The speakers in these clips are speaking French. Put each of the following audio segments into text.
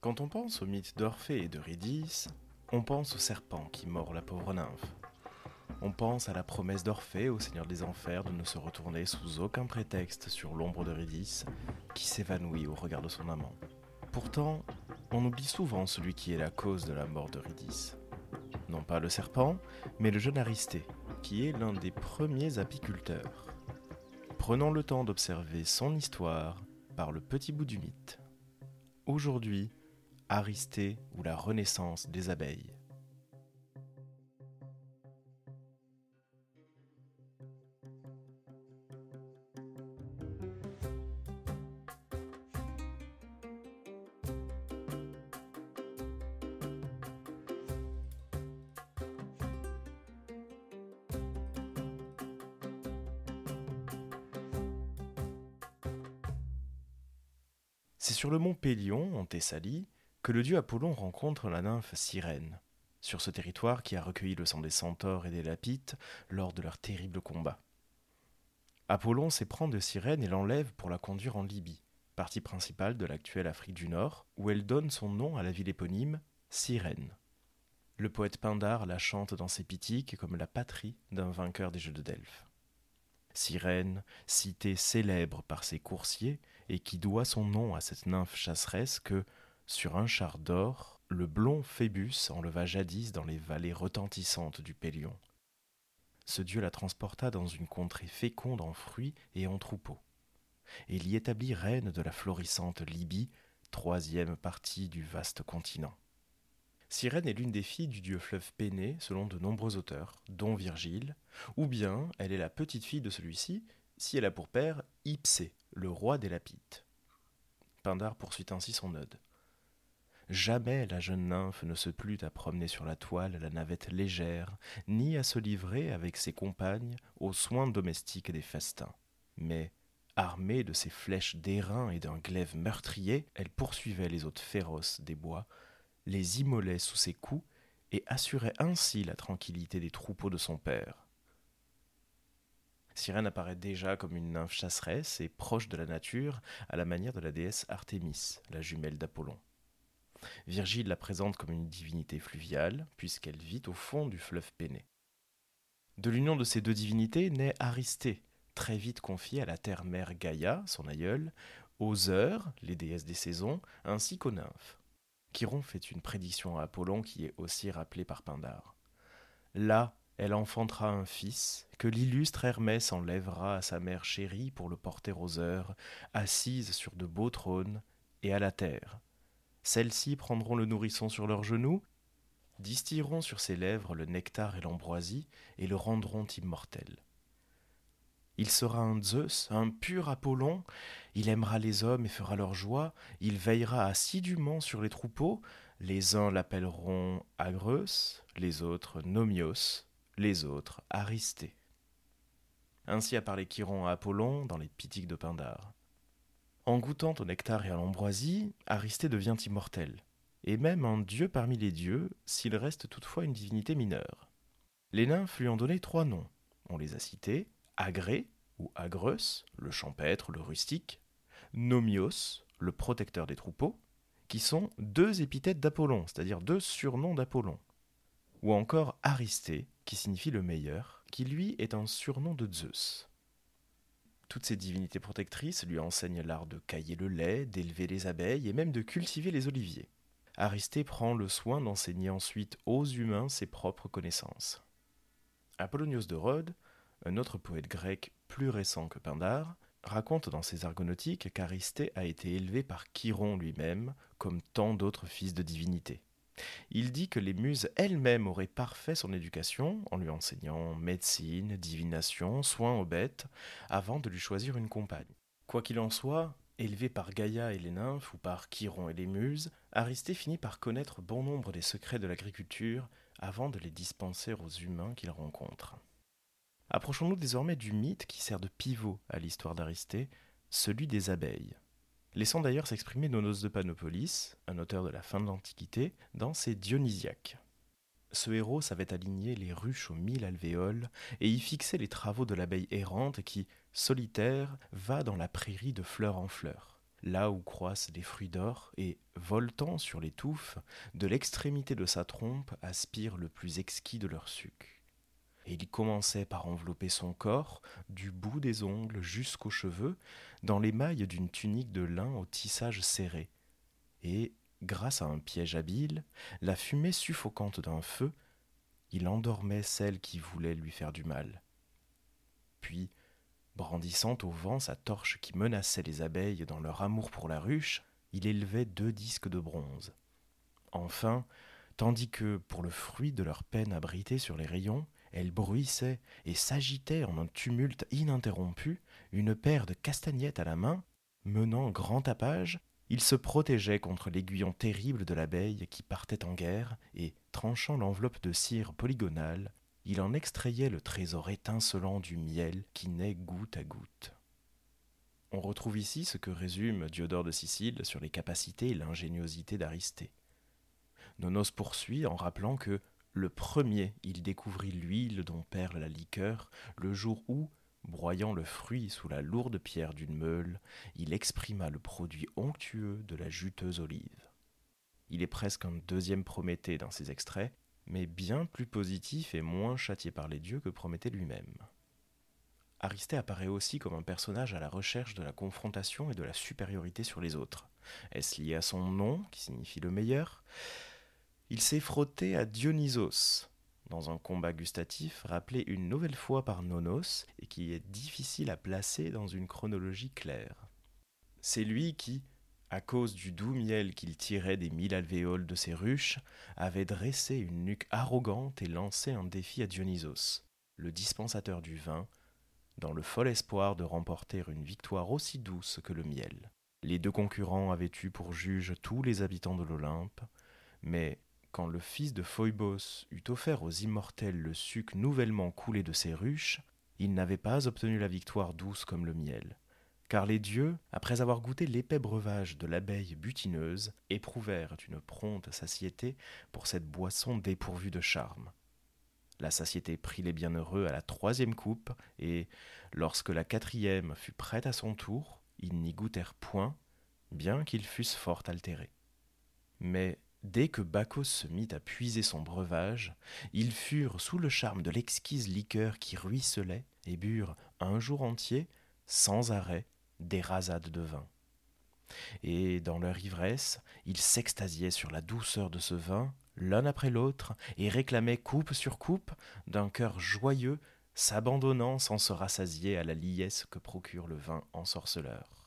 Quand on pense au mythe d'Orphée et d'Eurydice, on pense au serpent qui mord la pauvre nymphe. On pense à la promesse d'Orphée au Seigneur des Enfers de ne se retourner sous aucun prétexte sur l'ombre d'Eurydice, qui s'évanouit au regard de son amant. Pourtant, on oublie souvent celui qui est la cause de la mort d'Eurydice. Non pas le serpent, mais le jeune Aristée, qui est l'un des premiers apiculteurs. Prenons le temps d'observer son histoire par le petit bout du mythe. Aujourd'hui, Aristée ou la renaissance des abeilles. C'est sur le mont Pélion, en Thessalie, que le dieu Apollon rencontre la nymphe Cyrène, sur ce territoire qui a recueilli le sang des centaures et des lapites lors de leur terrible combat. Apollon s'éprend de Cyrène et l'enlève pour la conduire en Libye, partie principale de l'actuelle Afrique du Nord, où elle donne son nom à la ville éponyme, Cyrène. Le poète Pindare la chante dans ses Pitiques comme la patrie d'un vainqueur des Jeux de Delphes. Cyrène, cité célèbre par ses coursiers, et qui doit son nom à cette nymphe chasseresse que, sur un char d'or, le blond Phébus enleva jadis dans les vallées retentissantes du Pélion. Ce dieu la transporta dans une contrée féconde en fruits et en troupeaux, et l'y établit reine de la florissante Libye, troisième partie du vaste continent. Cyrène est l'une des filles du dieu fleuve Péné, selon de nombreux auteurs, dont Virgile, ou bien elle est la petite fille de celui-ci, si elle a pour père Ipsée, le roi des Lapites. Pindare poursuit ainsi son ode. Jamais la jeune nymphe ne se plut à promener sur la toile la navette légère, ni à se livrer avec ses compagnes aux soins domestiques des festins. Mais, armée de ses flèches d'airain et d'un glaive meurtrier, elle poursuivait les hôtes féroces des bois, les immolait sous ses coups et assurait ainsi la tranquillité des troupeaux de son père. Cyrène apparaît déjà comme une nymphe chasseresse et proche de la nature, à la manière de la déesse Artémis, la jumelle d'Apollon. Virgile la présente comme une divinité fluviale, puisqu'elle vit au fond du fleuve Péné. De l'union de ces deux divinités naît Aristée, très vite confiée à la terre-mère Gaïa, son aïeule, aux heures, les déesses des saisons, ainsi qu'aux nymphes. Chiron fait une prédiction à Apollon qui est aussi rappelée par Pindare. Là, elle enfantera un fils que l'illustre Hermès enlèvera à sa mère chérie pour le porter aux heures, assise sur de beaux trônes, et à la terre. Celles-ci prendront le nourrisson sur leurs genoux, distilleront sur ses lèvres le nectar et l'ambroisie, et le rendront immortel. Il sera un Zeus, un pur Apollon, il aimera les hommes et fera leur joie, il veillera assidûment sur les troupeaux, les uns l'appelleront Agreus, les autres Nomios, les autres Aristée. Ainsi a parlé Chiron à Apollon dans les Pitiques de Pindare. En goûtant au nectar et à l'ambroisie, Aristée devient immortel, et même un dieu parmi les dieux, s'il reste toutefois une divinité mineure. Les nymphes lui ont donné trois noms. On les a cités Agré, ou Agreus, le champêtre, le rustique, Nomios, le protecteur des troupeaux, qui sont deux épithètes d'Apollon, c'est-à-dire deux surnoms d'Apollon, ou encore Aristée, qui signifie le meilleur, qui lui est un surnom de Zeus. Toutes ces divinités protectrices lui enseignent l'art de cailler le lait, d'élever les abeilles et même de cultiver les oliviers. Aristée prend le soin d'enseigner ensuite aux humains ses propres connaissances. Apollonios de Rhodes un autre poète grec plus récent que Pindare, raconte dans ses argonautiques qu'Aristée a été élevé par Chiron lui-même, comme tant d'autres fils de divinité. Il dit que les muses elles-mêmes auraient parfait son éducation en lui enseignant médecine, divination, soins aux bêtes, avant de lui choisir une compagne. Quoi qu'il en soit, élevé par Gaïa et les nymphes ou par Chiron et les muses, Aristée finit par connaître bon nombre des secrets de l'agriculture avant de les dispenser aux humains qu'il rencontre. Approchons-nous désormais du mythe qui sert de pivot à l'histoire d'Aristée, celui des abeilles. Laissons d'ailleurs s'exprimer Nonos de Panopolis, un auteur de la fin de l'Antiquité, dans ses Dionysiaques. Ce héros savait aligner les ruches aux mille alvéoles et y fixer les travaux de l'abeille errante qui, solitaire, va dans la prairie de fleur en fleur. là où croissent les fruits d'or, et, voltant sur les touffes, de l'extrémité de sa trompe aspire le plus exquis de leur suc. Il commençait par envelopper son corps, du bout des ongles jusqu'aux cheveux, dans les mailles d'une tunique de lin au tissage serré. Et, grâce à un piège habile, la fumée suffocante d'un feu, il endormait celle qui voulait lui faire du mal. Puis, Brandissant au vent sa torche qui menaçait les abeilles dans leur amour pour la ruche, il élevait deux disques de bronze. Enfin, tandis que, pour le fruit de leur peine abritée sur les rayons, elles bruissaient et s'agitaient en un tumulte ininterrompu, une paire de castagnettes à la main, menant grand tapage, il se protégeait contre l'aiguillon terrible de l'abeille qui partait en guerre et, tranchant l'enveloppe de cire polygonale, il en extrayait le trésor étincelant du miel qui naît goutte à goutte. On retrouve ici ce que résume Diodore de Sicile sur les capacités et l'ingéniosité d'Aristée. Nonos poursuit en rappelant que le premier il découvrit l'huile dont perle la liqueur le jour où, broyant le fruit sous la lourde pierre d'une meule, il exprima le produit onctueux de la juteuse olive. Il est presque un deuxième Prométhée dans ces extraits, mais bien plus positif et moins châtié par les dieux que Prométhée lui-même. Aristée apparaît aussi comme un personnage à la recherche de la confrontation et de la supériorité sur les autres. Est-ce lié à son nom, qui signifie le meilleur? Il s'est frotté à Dionysos, dans un combat gustatif rappelé une nouvelle fois par Nonos et qui est difficile à placer dans une chronologie claire. C'est lui qui, à cause du doux miel qu'il tirait des mille alvéoles de ses ruches, avait dressé une nuque arrogante et lancé un défi à Dionysos, le dispensateur du vin, dans le fol espoir de remporter une victoire aussi douce que le miel. Les deux concurrents avaient eu pour juge tous les habitants de l'Olympe, mais le fils de Phoebos eut offert aux immortels le suc nouvellement coulé de ses ruches, il n'avait pas obtenu la victoire douce comme le miel car les dieux, après avoir goûté l'épais breuvage de l'abeille butineuse, éprouvèrent une prompte satiété pour cette boisson dépourvue de charme. La satiété prit les bienheureux à la troisième coupe, et, lorsque la quatrième fut prête à son tour, ils n'y goûtèrent point, bien qu'ils fussent fort altérés. Mais dès que Bacchus se mit à puiser son breuvage, ils furent sous le charme de l'exquise liqueur qui ruisselait, et burent un jour entier, sans arrêt, des rasades de vin. Et dans leur ivresse, ils s'extasiaient sur la douceur de ce vin, l'un après l'autre, et réclamaient coupe sur coupe, d'un cœur joyeux, s'abandonnant sans se rassasier à la liesse que procure le vin ensorceleur.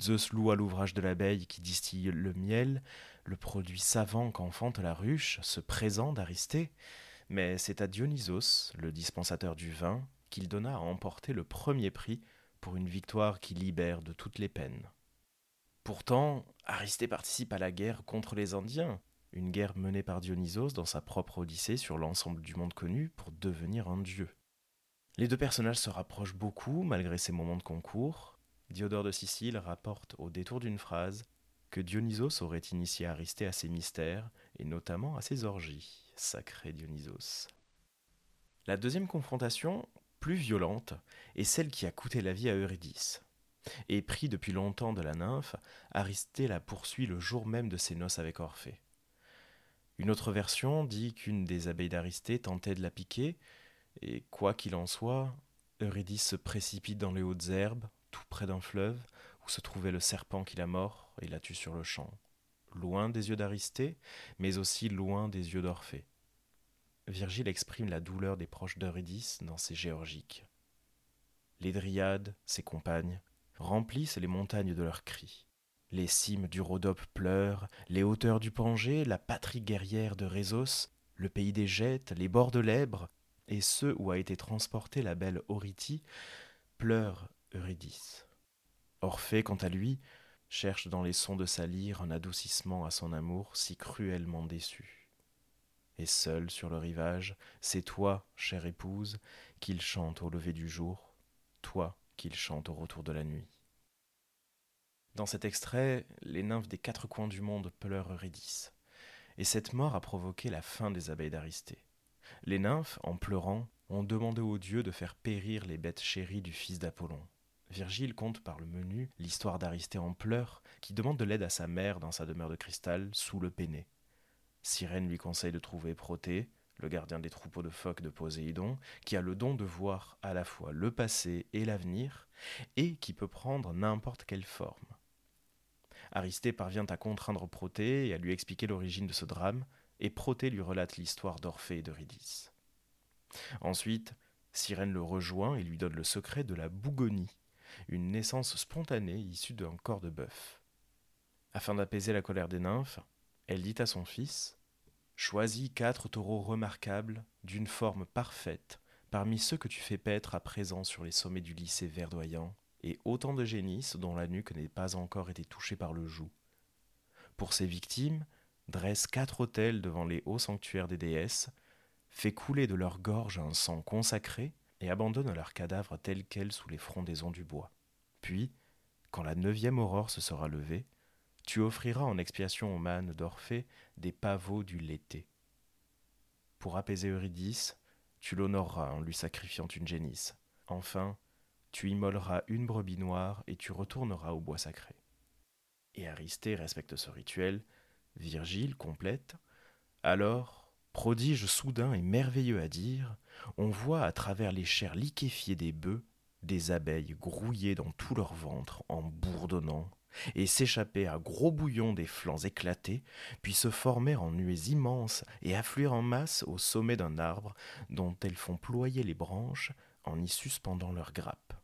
Zeus loua l'ouvrage de l'abeille qui distille le miel, le produit savant qu'enfante la ruche, ce présent d'Aristée, mais c'est à Dionysos, le dispensateur du vin, qu'il donna à emporter le premier prix pour une victoire qui libère de toutes les peines. Pourtant, Aristée participe à la guerre contre les Indiens, une guerre menée par Dionysos dans sa propre Odyssée sur l'ensemble du monde connu pour devenir un dieu. Les deux personnages se rapprochent beaucoup malgré ces moments de concours. Diodore de Sicile rapporte au détour d'une phrase que Dionysos aurait initié Aristée à ses mystères et notamment à ses orgies. Sacré Dionysos. La deuxième confrontation plus violente est celle qui a coûté la vie à Eurydice. Et pris depuis longtemps de la nymphe, Aristée la poursuit le jour même de ses noces avec Orphée. Une autre version dit qu'une des abeilles d'Aristée tentait de la piquer, et quoi qu'il en soit, Eurydice se précipite dans les hautes herbes, tout près d'un fleuve, se trouvait le serpent qui la mord et la tue sur le champ, loin des yeux d'Aristée, mais aussi loin des yeux d'Orphée. Virgile exprime la douleur des proches d'Eurydice dans ses géorgiques. Les dryades, ses compagnes, remplissent les montagnes de leurs cris. Les cimes du Rhodope pleurent, les hauteurs du Pangée, la patrie guerrière de Résos, le pays des Gètes, les bords de l'Èbre, et ceux où a été transportée la belle Orithie, pleurent Eurydice. Orphée, quant à lui, cherche dans les sons de sa lyre un adoucissement à son amour si cruellement déçu et seul sur le rivage, c'est toi, chère épouse, qu'il chante au lever du jour, toi qu'il chante au retour de la nuit. Dans cet extrait, les nymphes des quatre coins du monde pleurent Eurydice, et cette mort a provoqué la fin des abeilles d'Aristée. Les nymphes, en pleurant, ont demandé aux dieux de faire périr les bêtes chéries du fils d'Apollon. Virgile compte par le menu l'histoire d'Aristée en pleurs qui demande de l'aide à sa mère dans sa demeure de cristal sous le Péné. Sirène lui conseille de trouver Protée, le gardien des troupeaux de phoques de Poséidon, qui a le don de voir à la fois le passé et l'avenir, et qui peut prendre n'importe quelle forme. Aristée parvient à contraindre Protée et à lui expliquer l'origine de ce drame, et Protée lui relate l'histoire d'Orphée et d'Eurydice. Ensuite, Sirène le rejoint et lui donne le secret de la bougonie, une naissance spontanée issue d'un corps de bœuf. Afin d'apaiser la colère des nymphes, elle dit à son fils Choisis quatre taureaux remarquables, d'une forme parfaite, parmi ceux que tu fais paître à présent sur les sommets du lycée verdoyant, et autant de génisses dont la nuque n'est pas encore été touchée par le joug. Pour ces victimes, dresse quatre autels devant les hauts sanctuaires des déesses, fait couler de leur gorge un sang consacré et abandonne leurs cadavres tels quels sous les frondaisons du bois. Puis, quand la neuvième aurore se sera levée, tu offriras en expiation aux mânes d'Orphée des pavots du l'été. Pour apaiser Eurydice, tu l'honoreras en lui sacrifiant une génisse. Enfin, tu immoleras une brebis noire et tu retourneras au bois sacré. Et Aristée respecte ce rituel, Virgile complète. Alors, prodige soudain et merveilleux à dire, on voit à travers les chairs liquéfiées des bœufs des abeilles grouiller dans tout leur ventre en bourdonnant et s'échapper à gros bouillons des flancs éclatés, puis se former en nuées immenses et affluer en masse au sommet d'un arbre dont elles font ployer les branches en y suspendant leurs grappes.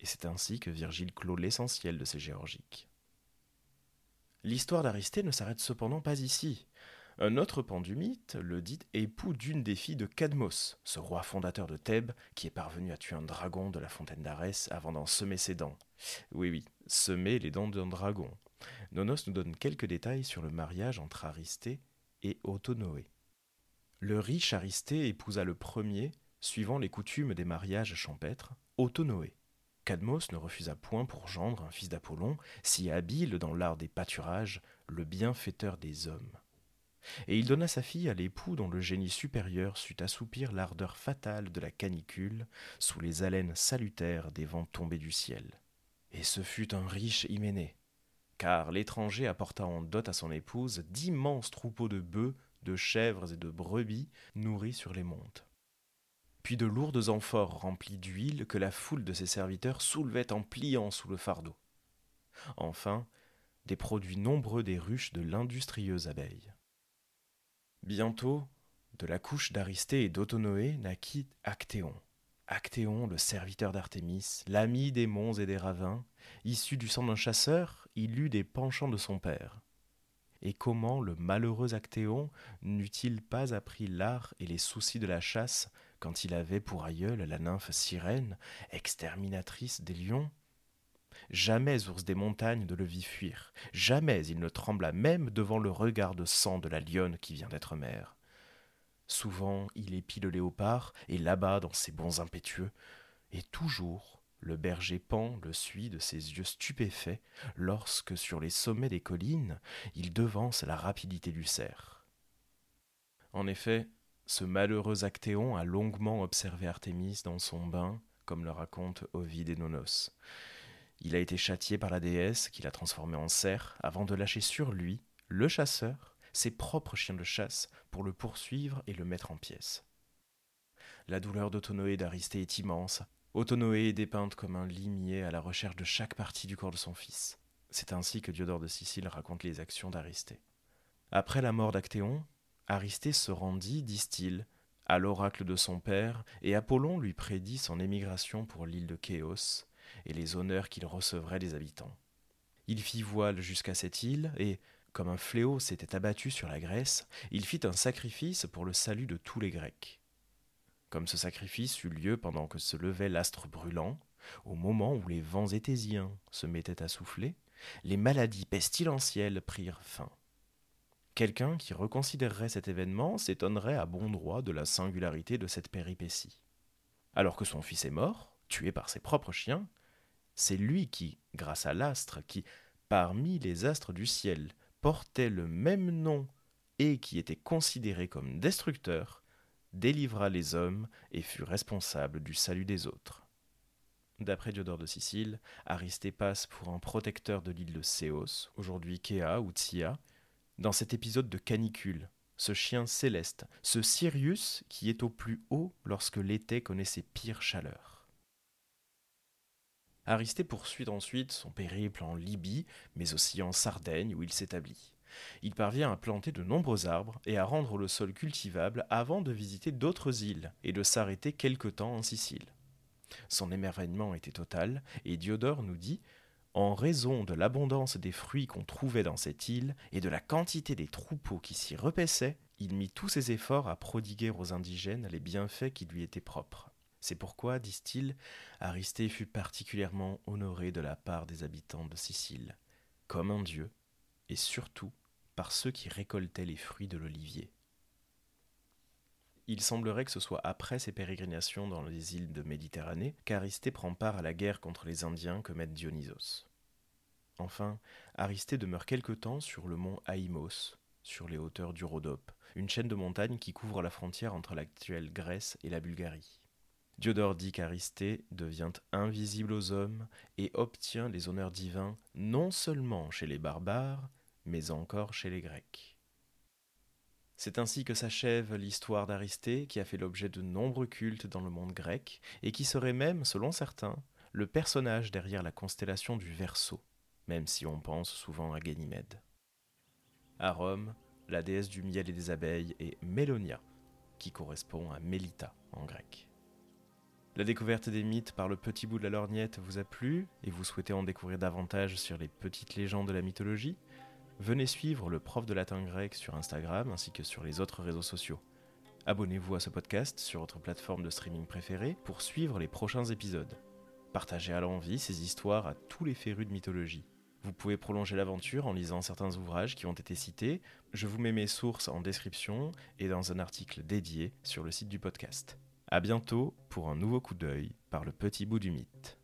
Et c'est ainsi que Virgile clôt l'essentiel de ces géorgiques. L'histoire d'Aristée ne s'arrête cependant pas ici. Un autre pan le dit époux d'une des filles de Cadmos, ce roi fondateur de Thèbes qui est parvenu à tuer un dragon de la fontaine d'Arès avant d'en semer ses dents. Oui, oui, semer les dents d'un dragon. Nonos nous donne quelques détails sur le mariage entre Aristée et Autonoé. Le riche Aristée épousa le premier, suivant les coutumes des mariages champêtres, Autonoé. Cadmos ne refusa point pour gendre un fils d'Apollon, si habile dans l'art des pâturages, le bienfaiteur des hommes et il donna sa fille à l'époux dont le génie supérieur sut assoupir l'ardeur fatale de la canicule sous les haleines salutaires des vents tombés du ciel. Et ce fut un riche hyménée, car l'étranger apporta en dot à son épouse d'immenses troupeaux de bœufs, de chèvres et de brebis nourris sur les montes. Puis de lourdes amphores remplies d'huile que la foule de ses serviteurs soulevait en pliant sous le fardeau. Enfin, des produits nombreux des ruches de l'industrieuse abeille. Bientôt, de la couche d'Aristée et d'Autonoé naquit Actéon. Actéon, le serviteur d'Artémis, l'ami des monts et des ravins, issu du sang d'un chasseur, il eut des penchants de son père. Et comment le malheureux Actéon n'eût-il pas appris l'art et les soucis de la chasse quand il avait pour aïeul la nymphe sirène, exterminatrice des lions Jamais ours des montagnes ne le vit fuir, jamais il ne trembla même devant le regard de sang de la lionne qui vient d'être mère. Souvent il épie le léopard et l'abat dans ses bonds impétueux, et toujours le berger Pan le suit de ses yeux stupéfaits lorsque, sur les sommets des collines, il devance la rapidité du cerf. En effet, ce malheureux Actéon a longuement observé Artémis dans son bain, comme le raconte Ovide et Nonos. Il a été châtié par la déesse qui l'a transformé en cerf avant de lâcher sur lui, le chasseur, ses propres chiens de chasse pour le poursuivre et le mettre en pièces. La douleur d'Autonoé d'Aristée est immense. Autonoé est dépeinte comme un limier à la recherche de chaque partie du corps de son fils. C'est ainsi que Diodore de Sicile raconte les actions d'Aristée. Après la mort d'Actéon, Aristée se rendit, disent-ils, à l'oracle de son père, et Apollon lui prédit son émigration pour l'île de Chéos, et les honneurs qu'il recevrait des habitants. Il fit voile jusqu'à cette île, et, comme un fléau s'était abattu sur la Grèce, il fit un sacrifice pour le salut de tous les Grecs. Comme ce sacrifice eut lieu pendant que se levait l'astre brûlant, au moment où les vents étésiens se mettaient à souffler, les maladies pestilentielles prirent fin. Quelqu'un qui reconsidérerait cet événement s'étonnerait à bon droit de la singularité de cette péripétie. Alors que son fils est mort, tué par ses propres chiens, c'est lui qui, grâce à l'astre, qui, parmi les astres du ciel, portait le même nom et qui était considéré comme destructeur, délivra les hommes et fut responsable du salut des autres. D'après Diodore de Sicile, Aristée passe pour un protecteur de l'île de Céos, aujourd'hui Kea ou Tsia, dans cet épisode de canicule, ce chien céleste, ce Sirius qui est au plus haut lorsque l'été connaît ses pires chaleurs. Aristée poursuit ensuite son périple en Libye, mais aussi en Sardaigne où il s'établit. Il parvient à planter de nombreux arbres et à rendre le sol cultivable avant de visiter d'autres îles et de s'arrêter quelque temps en Sicile. Son émerveillement était total, et Diodore nous dit En raison de l'abondance des fruits qu'on trouvait dans cette île et de la quantité des troupeaux qui s'y repaissaient, il mit tous ses efforts à prodiguer aux indigènes les bienfaits qui lui étaient propres. C'est pourquoi, disent-ils, Aristée fut particulièrement honoré de la part des habitants de Sicile, comme un dieu, et surtout par ceux qui récoltaient les fruits de l'olivier. Il semblerait que ce soit après ses pérégrinations dans les îles de Méditerranée qu'Aristée prend part à la guerre contre les Indiens que mène Dionysos. Enfin, Aristée demeure quelque temps sur le mont Haïmos, sur les hauteurs du Rhodope, une chaîne de montagnes qui couvre la frontière entre l'actuelle Grèce et la Bulgarie. Diodore dit qu'Aristée devient invisible aux hommes et obtient les honneurs divins non seulement chez les barbares, mais encore chez les Grecs. C'est ainsi que s'achève l'histoire d'Aristée, qui a fait l'objet de nombreux cultes dans le monde grec, et qui serait même, selon certains, le personnage derrière la constellation du Verseau, même si on pense souvent à Ganymède. À Rome, la déesse du miel et des abeilles est Mélonia, qui correspond à Mélita en grec. La découverte des mythes par le petit bout de la lorgnette vous a plu et vous souhaitez en découvrir davantage sur les petites légendes de la mythologie? Venez suivre le prof de latin grec sur Instagram ainsi que sur les autres réseaux sociaux. Abonnez-vous à ce podcast sur votre plateforme de streaming préférée pour suivre les prochains épisodes. Partagez à l'envie ces histoires à tous les férus de mythologie. Vous pouvez prolonger l'aventure en lisant certains ouvrages qui ont été cités. Je vous mets mes sources en description et dans un article dédié sur le site du podcast. À bientôt pour un nouveau coup d'œil par le petit bout du mythe.